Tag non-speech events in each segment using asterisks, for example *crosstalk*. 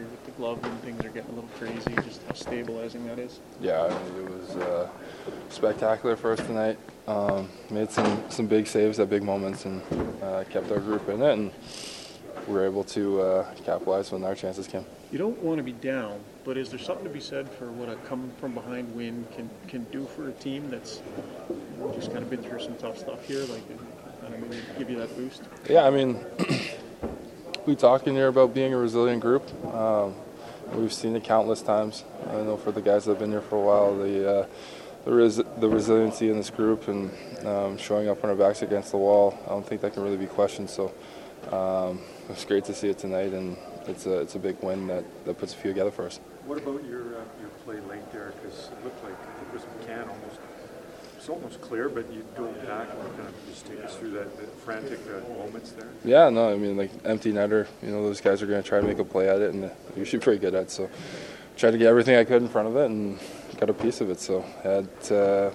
with the glove when things are getting a little crazy, just how stabilizing that is. Yeah, I mean, it was uh, spectacular for us tonight. Um, made some, some big saves at big moments and uh, kept our group in it, and we were able to uh, capitalize when our chances came. You don't want to be down, but is there something to be said for what a come from behind win can, can do for a team that's just kind of been through some tough stuff here? Like, kind of maybe give you that boost? Yeah, I mean, *clears throat* we talk in here about being a resilient group. Um, we've seen it countless times. I know for the guys that have been here for a while, the uh, the, res- the resiliency in this group and um, showing up on our backs against the wall. I don't think that can really be questioned. So um, it's great to see it tonight, and it's a it's a big win that, that puts a few together for us. What about your uh, your play late there? Because it looked like it was McCann almost. It's almost clear, but you don't tackle and kind of just take us through that, that frantic uh, moments there. Yeah, no, I mean like empty netter. You know, those guys are going to try to make a play at it, and they're usually pretty good at. it. So tried to get everything I could in front of it, and got a piece of it. So had uh,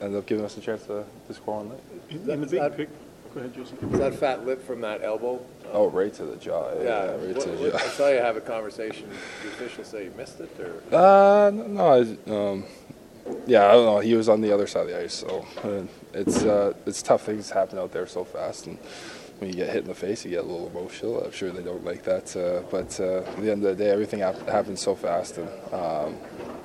ended up giving us a chance to, to score on late. In, in the big That- pic, go ahead, Jason. Is that fat lip from that elbow? Oh, right to the jaw. Yeah, Yeah. right What- to the jaw. I saw you have a conversation. The officials say you missed it, or? Uh, no, I, um, yeah, I don't know. He was on the other side of the ice, so it's uh, it's tough. Things happen out there so fast, and when you get hit in the face, you get a little emotional. I'm sure they don't like that, uh, but uh, at the end of the day, everything hap- happens so fast, and um,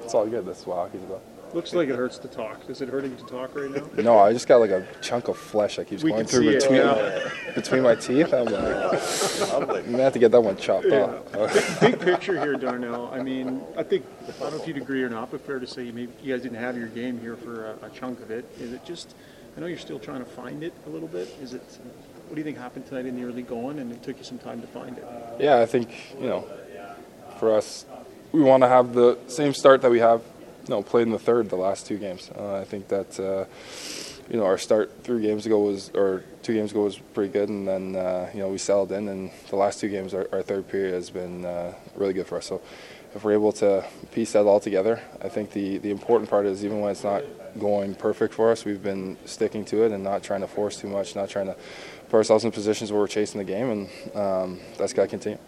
it's all good. That's what hockey's about. Looks like it hurts to talk. Is it hurting to talk right now? No, I just got like a chunk of flesh that keeps We going can through see it, between yeah. between my teeth. *laughs* I'm like, I'm gonna have to get that one chopped off. Big picture here, Darnell. I mean, I think, I don't know if you'd agree or not, but fair to say, you maybe you guys didn't have your game here for a, a chunk of it. Is it just, I know you're still trying to find it a little bit. Is it, what do you think happened tonight in the early going and it took you some time to find it? Yeah, I think you know, for us, we want to have the same start that we have, you played in the third the last two games. Uh, I think that uh, you know our start three games ago was or two games ago was pretty good, and then uh, you know we settled in, and the last two games our, our third period has been uh, really good for us. So if we're able to piece that all together, I think the the important part is even when it's not going perfect for us, we've been sticking to it and not trying to force too much, not trying to put ourselves in positions where we're chasing the game, and um, that's got to continue.